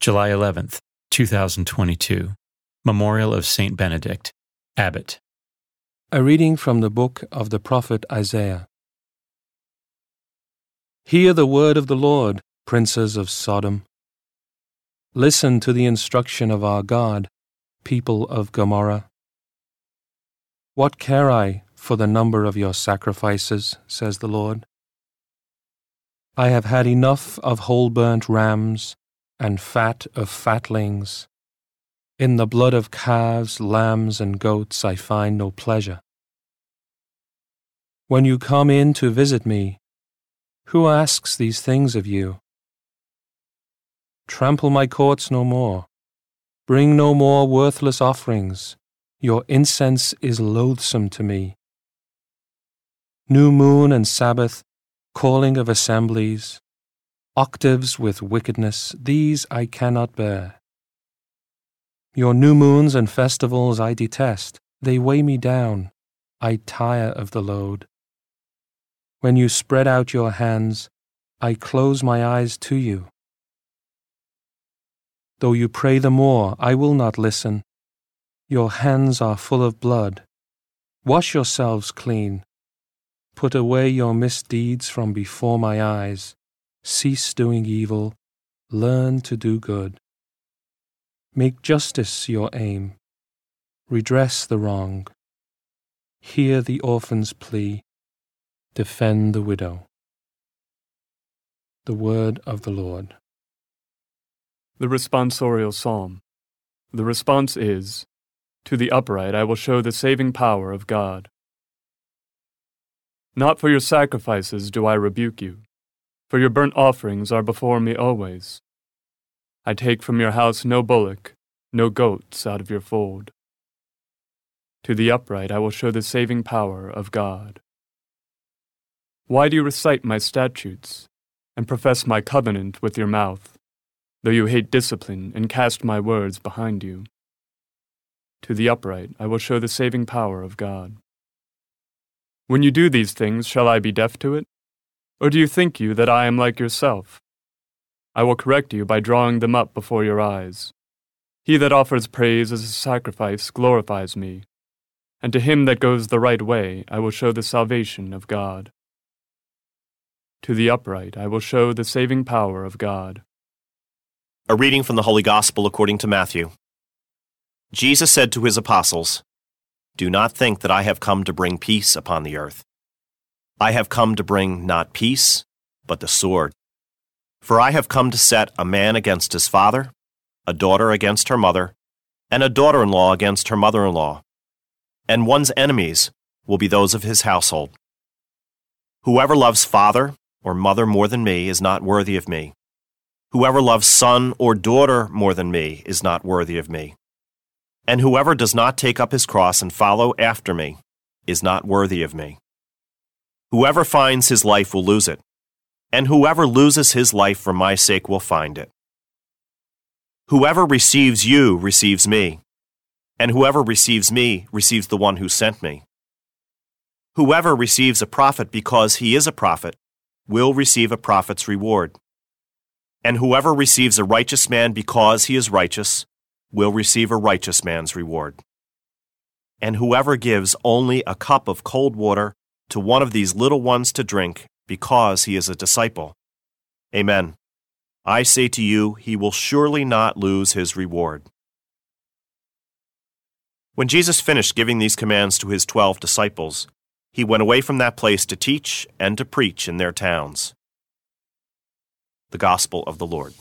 July 11th, 2022. Memorial of Saint Benedict, Abbot. A reading from the book of the prophet Isaiah. Hear the word of the Lord, princes of Sodom. Listen to the instruction of our God, people of Gomorrah. What care I for the number of your sacrifices, says the Lord? I have had enough of whole burnt rams and fat of fatlings. In the blood of calves, lambs, and goats I find no pleasure. When you come in to visit me, who asks these things of you? Trample my courts no more. Bring no more worthless offerings. Your incense is loathsome to me. New moon and Sabbath calling of assemblies, octaves with wickedness, these I cannot bear. Your new moons and festivals I detest, they weigh me down, I tire of the load. When you spread out your hands, I close my eyes to you. Though you pray the more, I will not listen. Your hands are full of blood. Wash yourselves clean. Put away your misdeeds from before my eyes. Cease doing evil. Learn to do good. Make justice your aim. Redress the wrong. Hear the orphan's plea. Defend the widow. The word of the Lord. The responsorial psalm. The response is To the upright I will show the saving power of God. Not for your sacrifices do I rebuke you, for your burnt offerings are before me always. I take from your house no bullock, no goats out of your fold. To the upright I will show the saving power of God. Why do you recite my statutes and profess my covenant with your mouth, though you hate discipline and cast my words behind you? To the upright I will show the saving power of God. When you do these things, shall I be deaf to it? Or do you think you that I am like yourself? I will correct you by drawing them up before your eyes. He that offers praise as a sacrifice glorifies me, and to him that goes the right way I will show the salvation of God. To the upright I will show the saving power of God. A reading from the Holy Gospel according to Matthew. Jesus said to his apostles, Do not think that I have come to bring peace upon the earth. I have come to bring not peace, but the sword. For I have come to set a man against his father, a daughter against her mother, and a daughter in law against her mother in law. And one's enemies will be those of his household. Whoever loves father or mother more than me is not worthy of me. Whoever loves son or daughter more than me is not worthy of me. And whoever does not take up his cross and follow after me is not worthy of me. Whoever finds his life will lose it, and whoever loses his life for my sake will find it. Whoever receives you receives me, and whoever receives me receives the one who sent me. Whoever receives a prophet because he is a prophet will receive a prophet's reward. And whoever receives a righteous man because he is righteous will receive a righteous man's reward. And whoever gives only a cup of cold water to one of these little ones to drink because he is a disciple. Amen. I say to you, he will surely not lose his reward. When Jesus finished giving these commands to his twelve disciples, he went away from that place to teach and to preach in their towns. The Gospel of the Lord.